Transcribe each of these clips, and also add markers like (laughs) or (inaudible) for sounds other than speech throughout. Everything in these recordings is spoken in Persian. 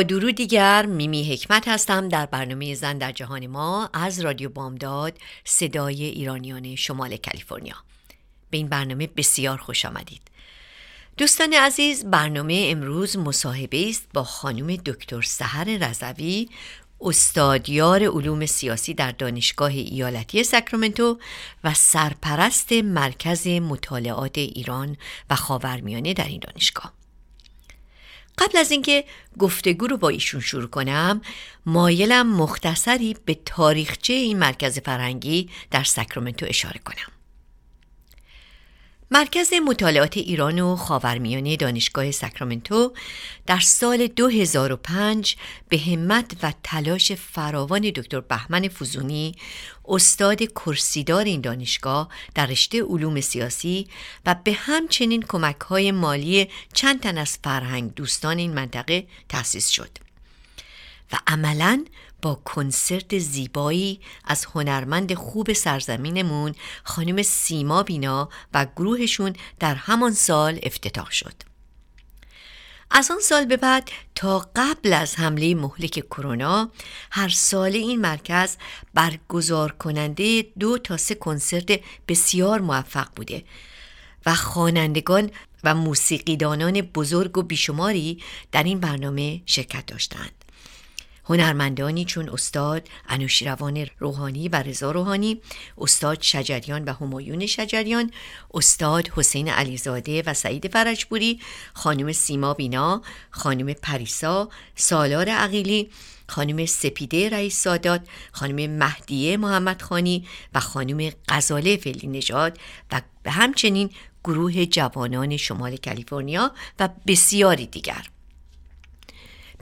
درود دیگر میمی حکمت هستم در برنامه زن در جهان ما از رادیو بامداد صدای ایرانیان شمال کالیفرنیا. به این برنامه بسیار خوش آمدید. دوستان عزیز برنامه امروز مصاحبه است با خانم دکتر سحر رضوی استادیار علوم سیاسی در دانشگاه ایالتی ساکرامنتو و سرپرست مرکز مطالعات ایران و خاورمیانه در این دانشگاه. قبل از اینکه گفتگو رو با ایشون شروع کنم مایلم مختصری به تاریخچه این مرکز فرهنگی در ساکرامنتو اشاره کنم. مرکز مطالعات ایران و خاورمیانه دانشگاه ساکرامنتو در سال 2005 به همت و تلاش فراوان دکتر بهمن فوزونی استاد کرسیدار این دانشگاه در رشته علوم سیاسی و به همچنین کمک های مالی چند تن از فرهنگ دوستان این منطقه تأسیس شد. و عملا با کنسرت زیبایی از هنرمند خوب سرزمینمون خانم سیما بینا و گروهشون در همان سال افتتاح شد. از آن سال به بعد تا قبل از حمله مهلک کرونا هر ساله این مرکز برگزار کننده دو تا سه کنسرت بسیار موفق بوده و خوانندگان و موسیقیدانان بزرگ و بیشماری در این برنامه شرکت داشتند. هنرمندانی چون استاد انوشیروان روحانی و رضا روحانی استاد شجریان و همایون شجریان استاد حسین علیزاده و سعید فرجپوری خانم سیما بینا خانم پریسا سالار عقیلی خانم سپیده رئیس سادات خانم مهدیه محمد خانی و خانم غزاله فلی نژاد و همچنین گروه جوانان شمال کالیفرنیا و بسیاری دیگر.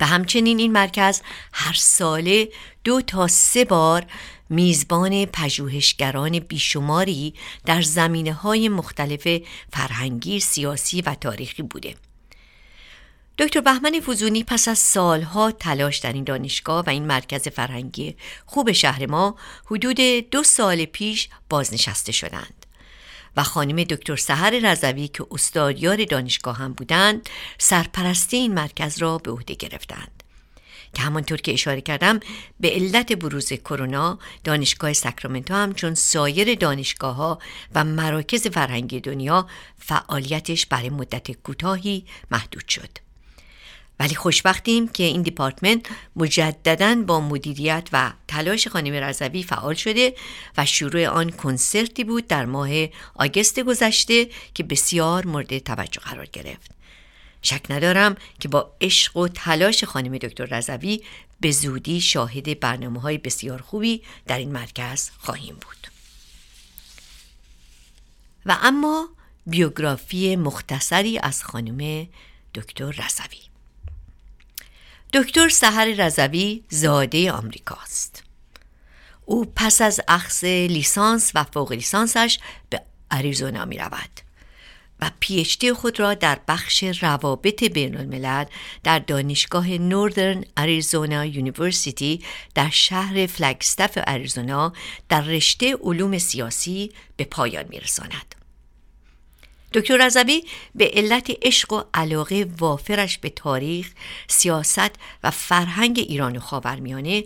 و همچنین این مرکز هر ساله دو تا سه بار میزبان پژوهشگران بیشماری در زمینه های مختلف فرهنگی، سیاسی و تاریخی بوده. دکتر بهمن فوزونی پس از سالها تلاش در این دانشگاه و این مرکز فرهنگی خوب شهر ما حدود دو سال پیش بازنشسته شدند. و خانم دکتر سهر رضوی که استادیار دانشگاه هم بودند سرپرستی این مرکز را به عهده گرفتند. که همانطور که اشاره کردم به علت بروز کرونا دانشگاه ساکرامنتو هم چون سایر دانشگاه ها و مراکز فرهنگی دنیا فعالیتش برای مدت کوتاهی محدود شد. ولی خوشبختیم که این دیپارتمنت مجددا با مدیریت و تلاش خانم رضوی فعال شده و شروع آن کنسرتی بود در ماه آگست گذشته که بسیار مورد توجه قرار گرفت. شک ندارم که با عشق و تلاش خانم دکتر رضوی به زودی شاهد برنامه های بسیار خوبی در این مرکز خواهیم بود. و اما بیوگرافی مختصری از خانم دکتر رضوی. دکتر سحر رضوی زاده آمریکاست. او پس از اخذ لیسانس و فوق لیسانسش به اریزونا می رود و PhD خود را در بخش روابط بین الملل در دانشگاه Northern Arizona University در شهر فلگستاف اریزونا در رشته علوم سیاسی به پایان می رساند. دکتر رضوی به علت عشق و علاقه وافرش به تاریخ، سیاست و فرهنگ ایران و خاورمیانه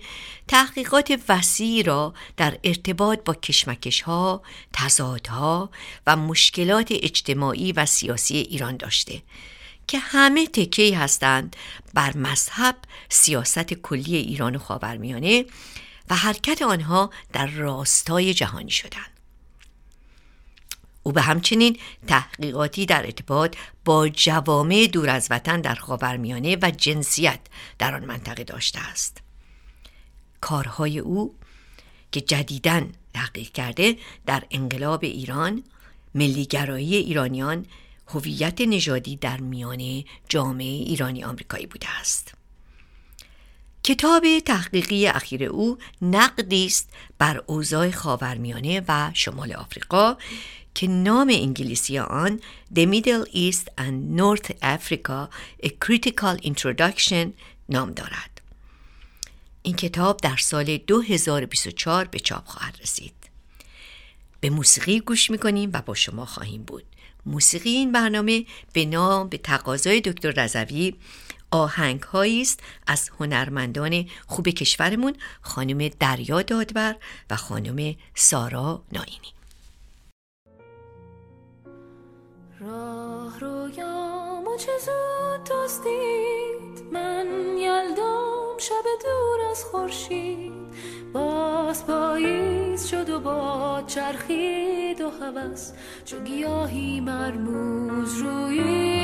تحقیقات وسیعی را در ارتباط با کشمکشها، تضادها و مشکلات اجتماعی و سیاسی ایران داشته که همه تکی هستند بر مذهب، سیاست کلی ایران و خاورمیانه و حرکت آنها در راستای جهانی شدند. او به همچنین تحقیقاتی در ارتباط با جوامع دور از وطن در خاورمیانه و جنسیت در آن منطقه داشته است. کارهای او که جدیداً تحقیق کرده در انقلاب ایران ملیگرایی ایرانیان هویت نژادی در میان جامعه ایرانی آمریکایی بوده است. کتاب تحقیقی اخیر او نقدی است بر اوضاع خاورمیانه و شمال آفریقا که نام انگلیسی آن The Middle East and North Africa A Critical Introduction نام دارد. این کتاب در سال 2024 به چاپ خواهد رسید. به موسیقی گوش می‌کنیم و با شما خواهیم بود. موسیقی این برنامه به نام به تقاضای دکتر رضوی آهنگ است از هنرمندان خوب کشورمون خانم دریا دادبر و خانم سارا ناینی. راه رویام و چه زود دستید من یلدام شب دور از خورشید. باز پاییز شد و با چرخید و هوس. چو گیاهی مرموز روید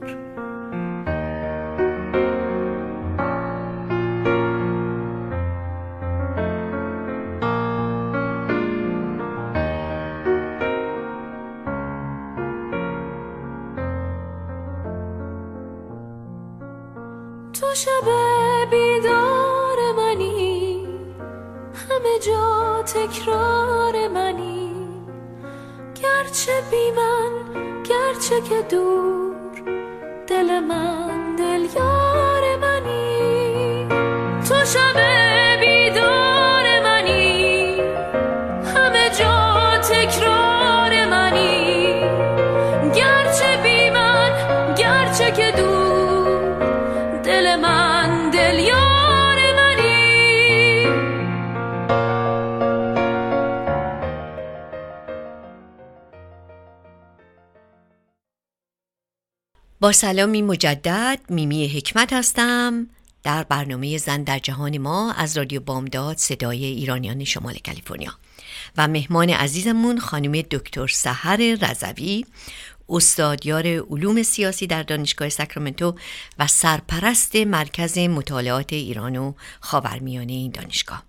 تو شب بیدار منی همه جا تکرار منی. گرچه بی من گرچه که دور با سلامی مجدد میمی حکمت هستم. در برنامه زن در جهان ما از رادیو بامداد صدای ایرانیان شمال کالیفرنیا. و مهمان عزیزمون خانم دکتر سحر رضوی استادیار علوم سیاسی در دانشگاه ساکرامنتو و سرپرست مرکز مطالعات ایران و خاورمیانه این دانشگاه.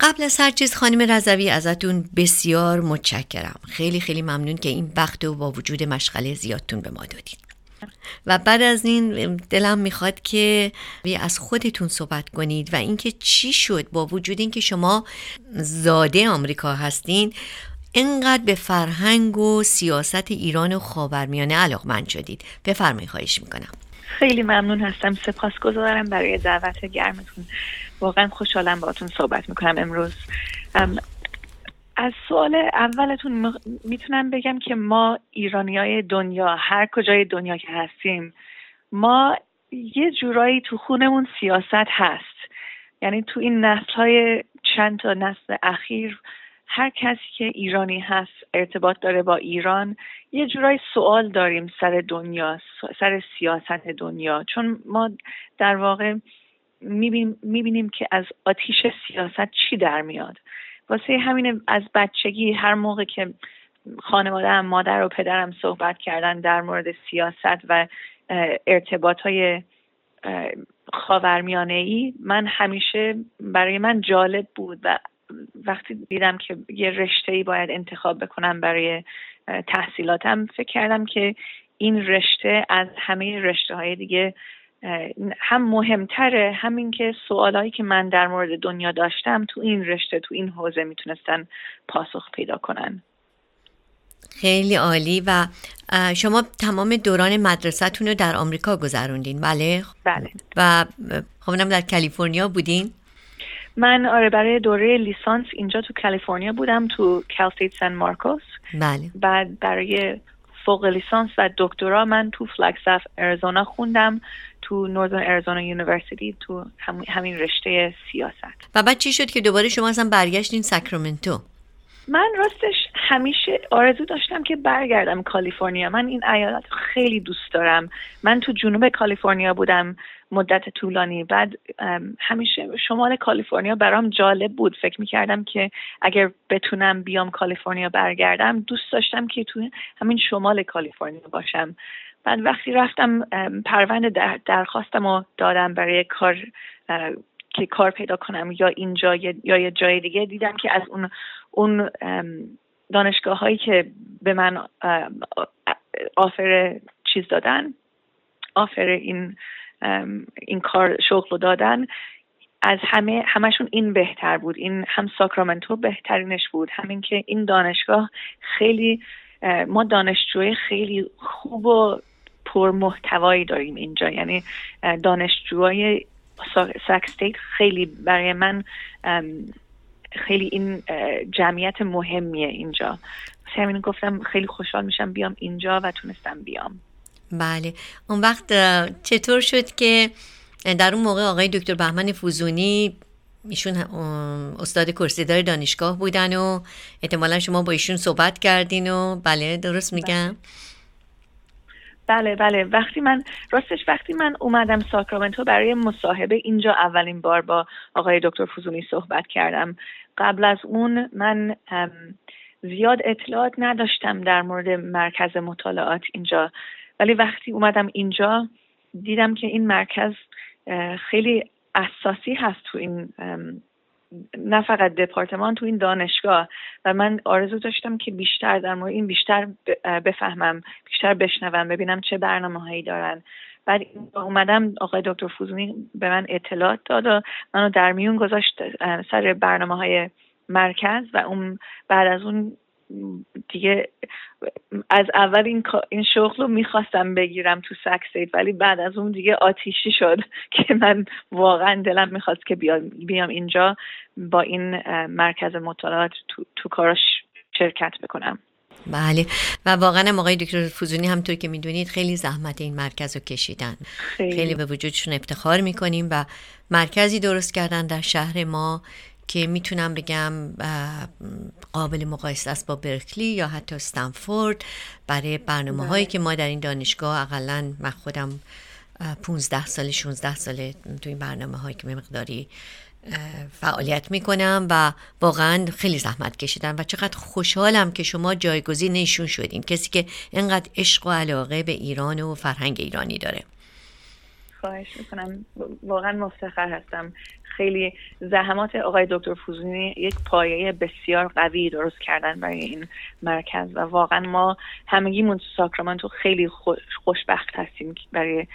قبل از هر چیز خانم رضوی ازتون بسیار متشکرم. خیلی خیلی ممنون که این وقت و با وجود مشغله زیادتون به ما دادید و بعد از این دلم می‌خواد که از خودتون صحبت کنید و اینکه چی شد با وجود اینکه شما زاده آمریکا هستین اینقدر به فرهنگ و سیاست ایران و خاورمیانه علاقمند شدید. بفرمایید خواهش می‌کنم. خیلی ممنون هستم. سپاسگزارم برای دعوت گرمتون. واقعا خوشحالم باهاتون صحبت می‌کنم امروز. از سوال اولتون می‌تونم بگم که ما ایرانی های دنیا هر کجای دنیا که هستیم ما یه جورایی تو خونمون سیاست هست. یعنی تو این نسل های چند تا نسل اخیر هر کسی که ایرانی هست ارتباط داره با ایران یه جورایی سوال داریم سر دنیا سر سیاست دنیا. چون ما در واقع می‌بینیم که از آتیش سیاست چی در میاد. واسه همین از بچگی هر موقع که خانواده هم مادر و پدرم صحبت کردن در مورد سیاست و ارتباط های خاورمیانه ای من همیشه برای من جالب بود و وقتی دیدم که یه رشته ای باید انتخاب بکنم برای تحصیلاتم فکر کردم که این رشته از همه رشته های دیگه هم مهمتره همین که سوالایی که من در مورد دنیا داشتم تو این رشته تو این حوزه می‌تونستن پاسخ پیدا کنن. خیلی عالی و شما تمام دوران مدرسهتون رو در آمریکا گذروندین. بله؟ بله. و خب در کالیفرنیا بودین؟ من آره برای دوره لیسانس اینجا تو کالیفرنیا بودم تو Cal State San Marcos. بله. بعد برای فوق لیسانس و دکترا من تو فلگستاف اریزونا خوندم تو Northern Arizona University تو همین رشته سیاست. و بعد چی شد که دوباره شما اصلا برگشتین ساکرامنتو؟ من راستش همیشه آرزو داشتم که برگردم کالیفرنیا. من این ایالت خیلی دوست دارم. من تو جنوب کالیفرنیا بودم. مدت طولانی. بعد همیشه شمال کالیفرنیا برام جالب بود. فکر می‌کردم که اگر بتونم بیام کالیفرنیا برگردم دوست داشتم که تو همین شمال کالیفرنیا باشم. بعد وقتی رفتم پرونده در درخواستم و دادم برای کار که کار پیدا کنم یا اینجا یا یه جای دیگه دیدم که از اون اون دانشگاه هایی که به من آفر چیز دادن آفر این این کار شغل رو دادن. از همه همشون این بهتر بود. این هم ساکرامنتو بهترینش بود. همین که این دانشگاه خیلی ما دانشجوی خیلی خوب و پر محتوایی داریم اینجا. یعنی دانشجوهای ساک استیت خیلی برای من خیلی این جمعیت مهمیه اینجا. همین گفتم خیلی خوشحال میشم بیام اینجا و تونستم بیام. بله. اون وقت چطور شد که در اون موقع آقای دکتر بهمن فوزونی ایشون استاد کرسیدار دانشگاه بودن و احتمالا شما با ایشون صحبت کردین و بله درست میگم؟ بله. بله وقتی من راستش وقتی من اومدم ساکرامنتو برای مصاحبه اینجا اولین بار با آقای دکتر فوزونی صحبت کردم. قبل از اون من زیاد اطلاعات نداشتم در مورد مرکز مطالعات اینجا ولی وقتی اومدم اینجا دیدم که این مرکز خیلی اساسی هست تو این نه فقط دپارتمان تو این دانشگاه. و من آرزو داشتم که بیشتر در مورد این بیشتر بفهمم بیشتر بشنوم ببینم چه برنامه هایی دارن. بعد اومدم آقای دکتر فوزونی به من اطلاعات داد و منو در میون گذاشت سر برنامه های مرکز و اون بعد از اون دیگه از اول این, این شغل رو می‌خواستم بگیرم تو سکسید ولی بعد از اون دیگه آتیشی شد (laughs) که من واقعا دلم می‌خواست که بیام, بیام اینجا با این مرکز مطالعات تو, تو کارش شرکت بکنم. بله. و واقعا آقای دکتر فوزونی همطور که می‌دونید خیلی زحمت این مرکز رو کشیدن. خیلی, خیلی به وجودشون افتخار می‌کنیم و مرکزی درست کردن در شهر ما که می‌تونم بگم قابل مقایسه است با برکلی یا حتی استنفورد برای برنامه هایی بله. که ما در این دانشگاه اقلا من خودم 15 سال 16 سال تو این برنامه هایی که مقداری فعالیت می‌کنم و واقعا خیلی زحمت کشیدم و چقدر خوشحالم که شما جایگزین ایشون شدین کسی که اینقدر عشق و علاقه به ایران و فرهنگ ایرانی داره خواهش می‌کنم. واقعا مفتخر هستم. خیلی زحمات آقای دکتر فوزونی یک پایه بسیار قوی درست کردن برای این مرکز و واقعا ما همگیمون تو ساکرامنتو خیلی خوشبخت هستیم برای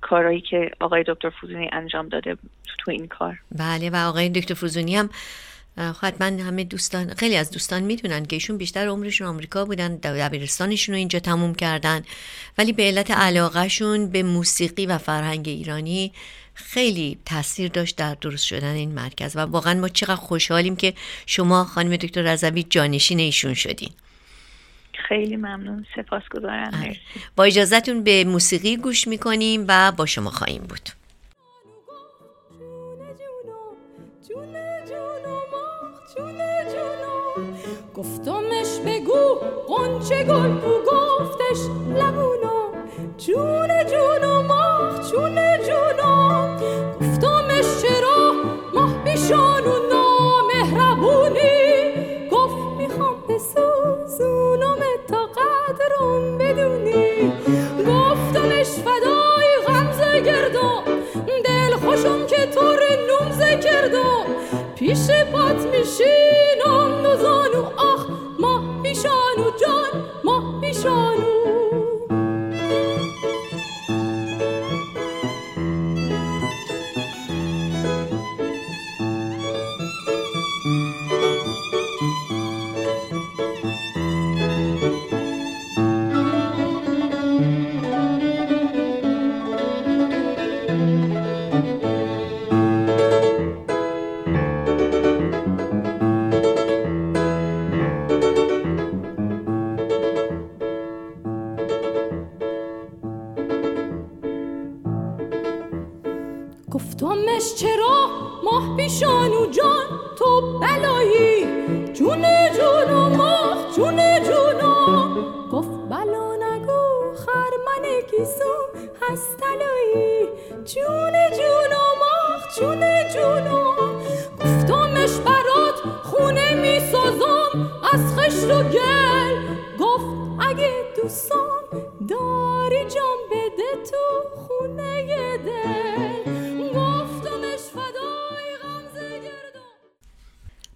کارهایی که آقای دکتر فوزونی انجام داده تو این کار. بله و آقای دکتر فوزونی هم حتما همه دوستان خیلی از دوستان می‌دونن که ایشون بیشتر عمرشون آمریکا بودن دبیرستانشون رو اینجا تموم کردن. ولی به علت علاقهشون به موسیقی و فرهنگ ایرانی خیلی تاثیر داشت در درست شدن این مرکز. و واقعا ما چقدر خوشحالیم که شما خانم دکتر رضوی جانشین ایشون شدین. خیلی ممنون. سپاسگزارم. آره. با اجازهتون به موسیقی گوش می‌کنیم و با شما خواهیم بود. گفتمش بگو قنچه گل بو گفتش لبونو جون جون و ماه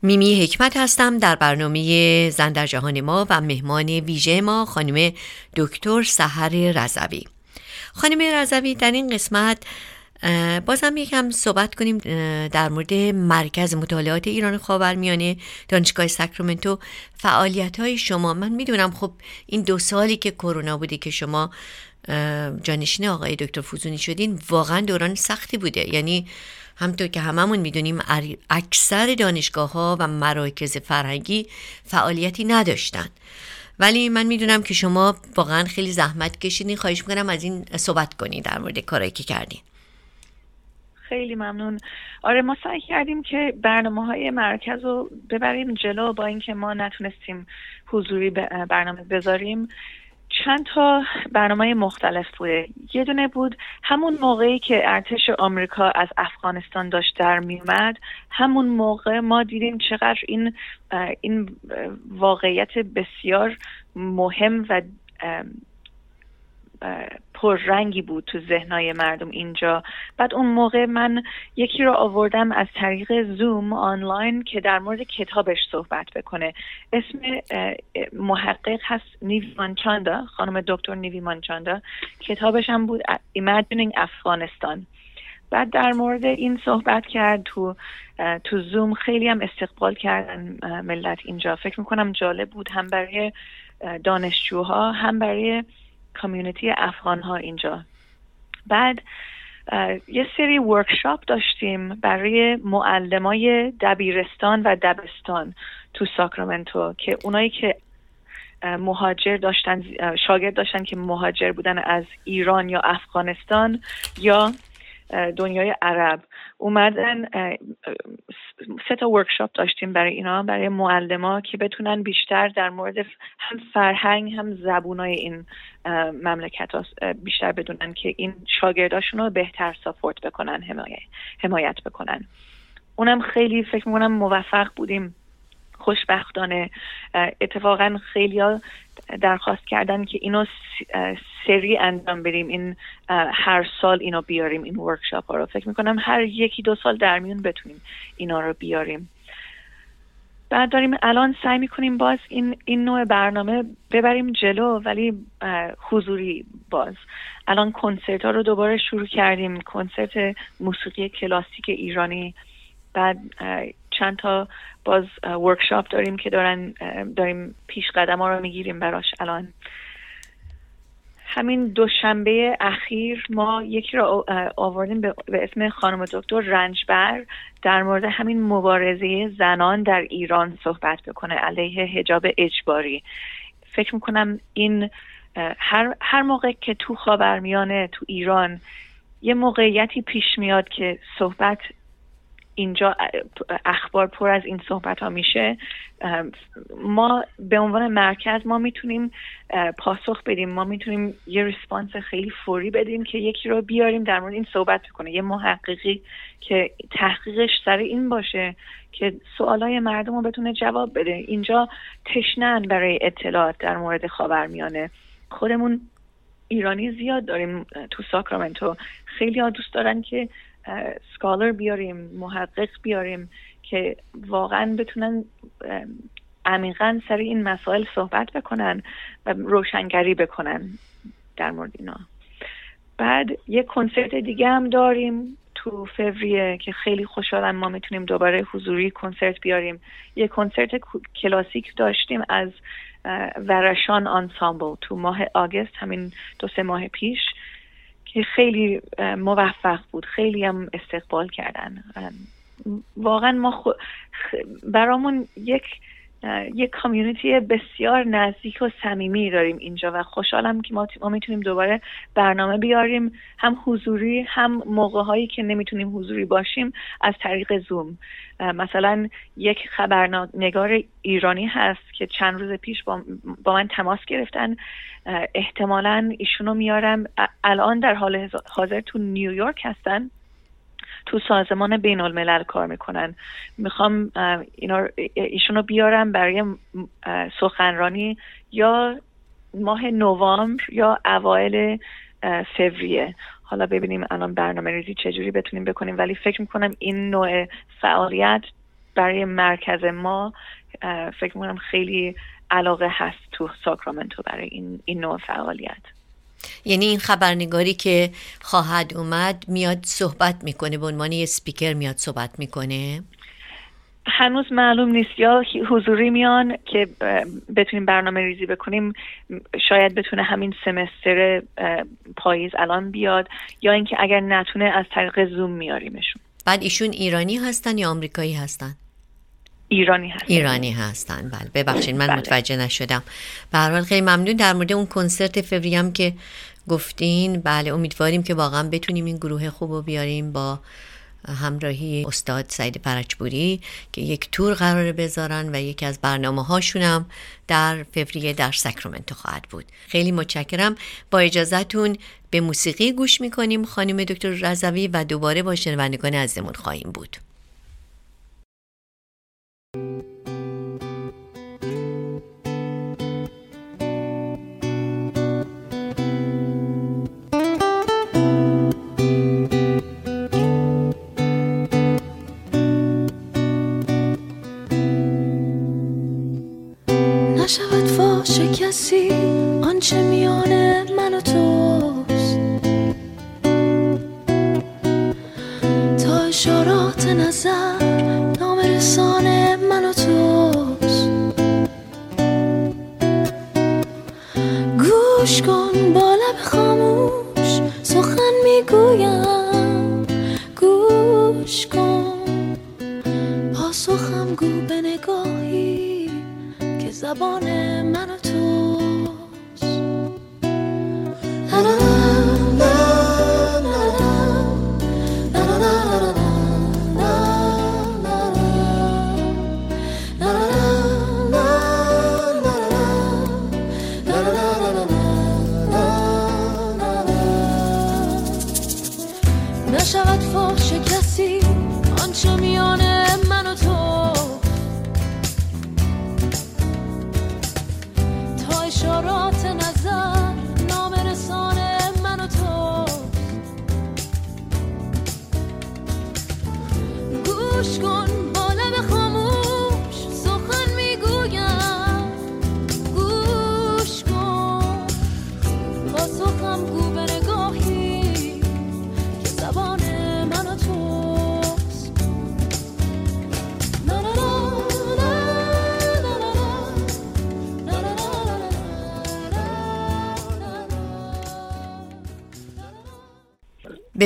میمی حکمت هستم در برنامه زن در جهان ما و مهمان ویژه ما خانم دکتر سحر رضوی. خانم رضوی در این قسمت بازم یکم صحبت کنیم در مورد مرکز مطالعات ایران خاورمیانه دانشگاه ساکرامنتو. فعالیت های شما من می‌دونم خب این دو سالی که کرونا بوده که شما جانشین آقای دکتر فوزونی شدین واقعا دوران سختی بوده. یعنی همطور که هممون می‌دونیم اکثر دانشگاه ها و مراکز فرهنگی فعالیتی نداشتن. ولی من می‌دونم که شما واقعا خیلی زحمت کشیدین. خواهش می‌کنم از این صحبت کنید در مورد کارایی که کردین. خیلی ممنون. آره ما سعی کردیم که برنامه های مرکز رو ببریم جلو با اینکه ما نتونستیم حضوری برنامه بذاریم. چند تا برنامه مختلف بوده. یه دونه بود همون موقعی که ارتش آمریکا از افغانستان داشت در میومد همون موقع ما دیدیم چقدر این این واقعیت بسیار مهم و پررنگی بود تو ذهنهای مردم اینجا. بعد اون موقع من یکی رو آوردم از طریق زوم آنلاین که در مورد کتابش صحبت بکنه. اسم محقق هست نیوی مانچاندا خانم دکتر نیوی مانچاندا کتابش هم بود Imagining افغانستان بعد در مورد این صحبت کرد تو تو زوم خیلی هم استقبال کردن ملت اینجا. فکر می‌کنم جالب بود هم برای دانشجوها هم برای کامیونیتی افغان ها اینجا. بعد یه سری ورکشاپ داشتیم برای معلمای دبیرستان و دبستان تو ساکرامنتو که اونایی که مهاجر داشتن شاگرد داشتن که مهاجر بودن از ایران یا افغانستان یا دنیای عرب. اومدن سه تا ورکشاپ داشتیم برای اینا برای معلما که بتونن بیشتر در مورد هم فرهنگ هم زبونای این مملکت ها بیشتر بدونن که این شاگرداشون رو بهتر ساپورت بکنن حمایت بکنن. اونم خیلی فکر می‌کنم موفق بودیم. خوشبختانه اتفاقا خیلی درخواست کردن که اینو سری انجام بدیم این هر سال اینو بیاریم این ورکشاپ ها رو. فکر می‌کنم هر یکی دو سال در میون بتونیم اینا رو بیاریم. بعد داریم الان سعی می‌کنیم باز این, این نوع برنامه ببریم جلو ولی حضوری باز. الان کنسرت ها رو دوباره شروع کردیم. کنسرت موسیقی کلاسیک ایرانی. بعد چند تا باز ورکشاپ داریم که دارن داریم پیش قدم ها رو می‌گیریم براش الان. همین دوشنبه اخیر ما یکی رو آوردیم به اسم خانم دکتر رنجبر در مورد همین مبارزه زنان در ایران صحبت بکنه علیه حجاب اجباری. فکر می‌کنم این هر, هر موقع که تو خاورمیانه تو ایران یه موقعیتی پیش میاد که صحبت اینجا اخبار پر از این صحبت ها میشه ما به عنوان مرکز ما می‌تونیم پاسخ بدیم. ما می‌تونیم یه ریسپانس خیلی فوری بدیم که یکی رو بیاریم در مورد این صحبت کنه یه محققی که تحقیقش سر این باشه که سوالای مردم رو بتونه جواب بده. اینجا تشنن برای اطلاعات در مورد خاورمیانه. خودمون ایرانی زیاد داریم. تو ساکرامنتو خیلی ها دوست دارن که سکالر بیاریم محقق بیاریم که واقعا بتونن عمیقا سر این مسائل صحبت بکنن و روشنگری بکنن در مورد اینا. بعد یه کنسرت دیگه هم داریم تو فوریه که خیلی خوشحالم ما می‌تونیم دوباره حضوری کنسرت بیاریم. یه کنسرت کلاسیک داشتیم از ورشان آنسامبل تو ماه آگست همین دو سه ماه پیش. که خیلی موفق بود. خیلی هم استقبال کردن. واقعا ما خو... برامون یک یک کامیونیتی بسیار نزدیک و صمیمی داریم اینجا و خوشحالم که ما, ما می‌تونیم دوباره برنامه بیاریم. هم حضوری هم موقع هایی که نمی‌تونیم حضوری باشیم از طریق زوم. مثلا یک خبرنگار ایرانی هست که چند روز پیش با, با من تماس گرفتن. احتمالا ایشونو میارم. الان در حال حاضر تو نیویورک هستن. تو سازمان بین الملل کار می‌کنن. می‌خوام اینا ایشونو بیارم برای سخنرانی یا ماه نوامبر یا اوایل فوریه. حالا ببینیم الان برنامه ریزی چجوری بتونیم بکنیم. ولی فکر می‌کنم این نوع فعالیت برای مرکز ما فکر می‌کنم خیلی علاقه هست تو ساکرامنتو برای این, این نوع فعالیت. یعنی این خبرنگاری که خواهد اومد میاد صحبت می‌کنه به عنوان یه سپیکر میاد صحبت می‌کنه. هنوز معلوم نیست. یا حضوری میان که بتونیم برنامه ریزی بکنیم شاید بتونه همین سمستر پاییز الان بیاد یا اینکه اگر نتونه از طریق زوم میاریمشون. بعد ایشون ایرانی هستن یا آمریکایی هستن؟ ایرانی هستن. ایرانی هستن. بله ببخشید من بله. متوجه نشدم. به هر حال خیلی ممنون. در مورد اون کنسرت فوریه هم که گفتین بله امیدواریم که واقعا بتونیم این گروه خوب رو بیاریم با همراهی استاد سعید فرجبوری که یک تور قرار بذارن و یکی از برنامه هاشون هم در فوریه در ساکرامنتو خواهد بود. خیلی متشکرم. با اجازهتون به موسیقی گوش می‌کنیم خانم دکتر رضوی و دوباره با شنوندگان عزیزمون خواهیم بود. نشود فاش کسی آنچه میان من و توست. تا اشارات نظر نامرسان من و توست گوش کن با لب خاموش سخن می‌گویم. گوش کن. پاسخم گو به نگاهی زبان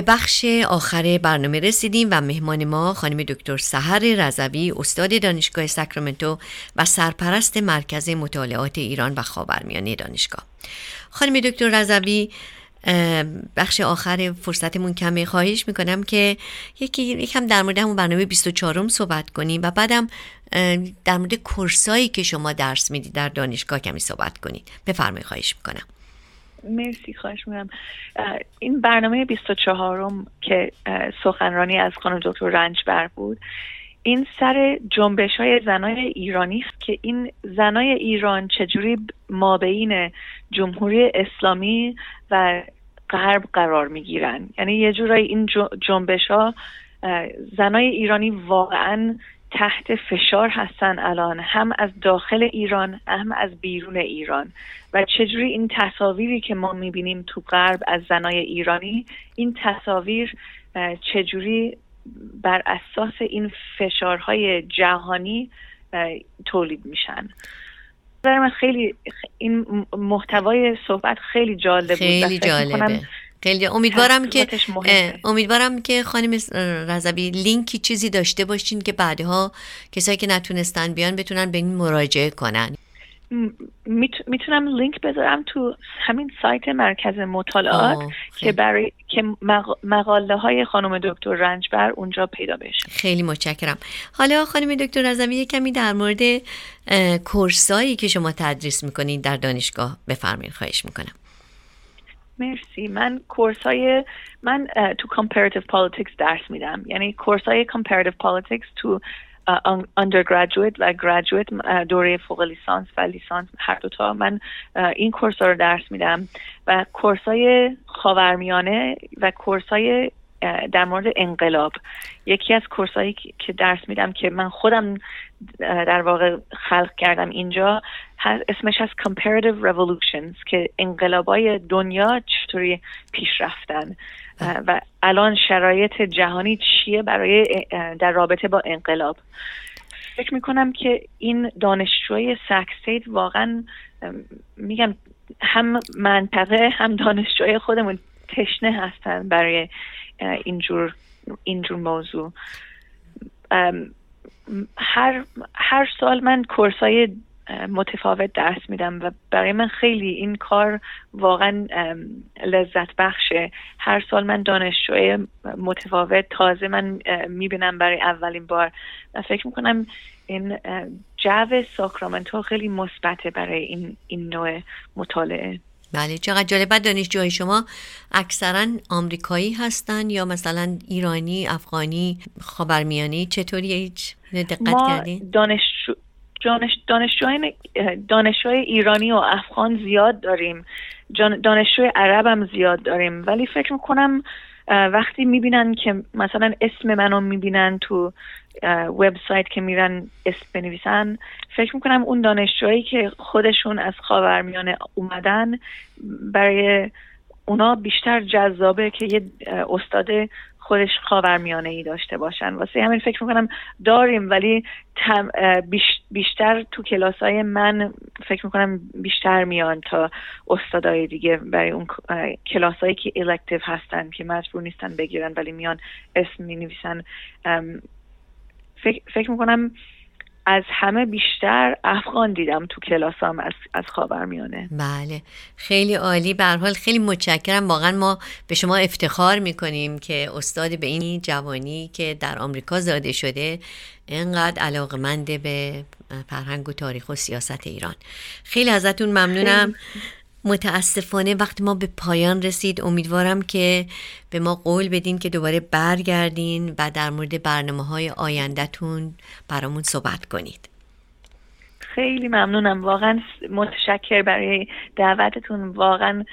بخش آخر برنامه رسیدیم و مهمان ما خانم دکتر سحر رضوی استاد دانشگاه ساکرامنتو و سرپرست مرکز مطالعات ایران و خاورمیانه دانشگاه. خانم دکتر رضوی بخش آخر فرصتمون کمه. خواهش می‌کنم که یکی یکم در مورد همون برنامه 24 صحبت کنیم و بعدم در مورد کورسایی که شما درس می‌دید در دانشگاه کمی صحبت کنید. بفرمایید خواهش می‌کنم. مرسی خواهش می‌کنم. این برنامه 24 که سخنرانی از خانم دکتر رنجبر بود این سر جنبش های زنای ایرانی است که این زنای ایران چجوری مابین جمهوری اسلامی و غرب قرار می‌گیرن؟ یعنی یه جورایی این جنبش ها زنای ایرانی واقعا تحت فشار هستن الان هم از داخل ایران هم از بیرون ایران. و چجوری این تصاویری که ما می‌بینیم تو غرب از زنای ایرانی این تصاویر چجوری بر اساس این فشارهای جهانی تولید میشن؟ من خیلی این محتوای صحبت خیلی جالب خیلی بود جالبه. خیلی امیدوارم که امیدوارم که خانم رضوی لینکی چیزی داشته باشین که بعدها کسایی که نتونستن بیان بتونن به این مراجعه کنن. می‌تونم لینک بذارم تو همین سایت مرکز مطالعات که. برای که مق- مقاله های خانم دکتر رنجبر اونجا پیدا بشه. خیلی متشکرم. حالا خانم دکتر یک کمی در مورد کورسایی که شما تدریس می‌کنین در دانشگاه بفرمایید خواهش می‌کنم. مرسی. من کورس های من تو comparative politics درس میدم. یعنی کورس های comparative تو undergraduate و graduate دوره فوق لیسانس و لیسانس هر دوتا من این کورس ها رو درس میدم و کورس های خاورمیانه و کورس های در مورد انقلاب. یکی از کورس هایی که درس میدم که من خودم در واقع خلق کردم اینجا اسمش از comparative revolutions که انقلابای دنیا چطوری پیش رفتن. و الان شرایط جهانی چیه برای در رابطه با انقلاب؟ فکر می‌کنم که این دانشجوی سکستیت واقعا میگم هم منطقه هم دانشجوی خودمون تشنه هستن برای اینجور اینجور موضوع. هر هر سال من کورس های متفاوت درس میدم و برای من خیلی این کار واقعا لذت بخشه. هر سال من دانشجوی متفاوت تازه من می‌بینم برای اولین بار و فکر می‌کنم این جو ساکرامنتو خیلی مثبته برای این این نوع مطالعه. بله چقدر جالب. دانشجوهای شما اکثرا آمریکایی هستن یا مثلا ایرانی افغانی خاورمیانه چطوری هیچ دقت ما کردین؟ دانشجو دانش دانشجوهای دانشجوهای ایرانی و افغان زیاد داریم. دانشجوی عرب هم زیاد داریم. ولی فکر می‌کنم وقتی می‌بینن که مثلا اسم منو می‌بینن تو وبسایت که میرن اسم بنویسن فکر می‌کنم اون دانشجوهایی که خودشون از خاورمیانه اومدن برای اونا بیشتر جذابه که یه استاد خودش خاورمیانه ای داشته باشن. واسه همین فکر می‌کنم داریم ولی بیشتر تو کلاس های من فکر می‌کنم بیشتر میان تا استادای دیگه برای اون کلاس هایی که الکتیو هستن که مجبور نیستن بگیرن ولی میان اسم می نویسن فکر, فکر می‌کنم از همه بیشتر افغان دیدم تو کلاسام از از خاورمیانه. بله. خیلی عالی. به حال خیلی متشکرم. واقعا ما به شما افتخار می‌کنیم که استاد به این جوانی که در آمریکا زاده شده اینقدر علاقمند به فرهنگ و تاریخ و سیاست ایران. خیلی ازتون ممنونم. متاسفانه وقتی ما به پایان رسید امیدوارم که به ما قول بدین که دوباره برگردین و در مورد برنامه های آیندهتون برامون صحبت کنید. خیلی ممنونم. واقعا متشکر برای دعوتتون. واقعا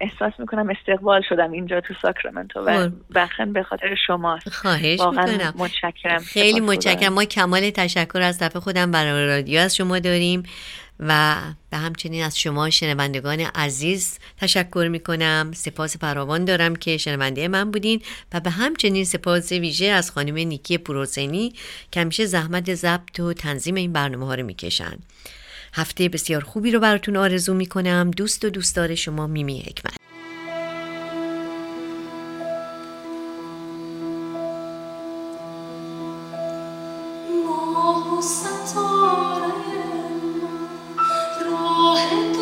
احساس می‌کنم استقبال شدم اینجا تو ساکرامنتو و قرب. واقعا به خاطر شماست. خواهش واقعا می‌کنم. متشکرم. خیلی. متشکرم. ما کمال تشکر از طرف خودم برای رادیو از شما داریم. و به همچنین از شما شنوندگان عزیز تشکر می‌کنم. سپاس فراوان دارم که شنونده من بودین و به همچنین سپاس ویژه از خانم نیکی پروسینی که همیشه زحمت ضبط و تنظیم این برنامه ها رو می‌کشن. هفته بسیار خوبی رو براتون آرزو می‌کنم. دوست و دوستدار شما میمی حکمت. راه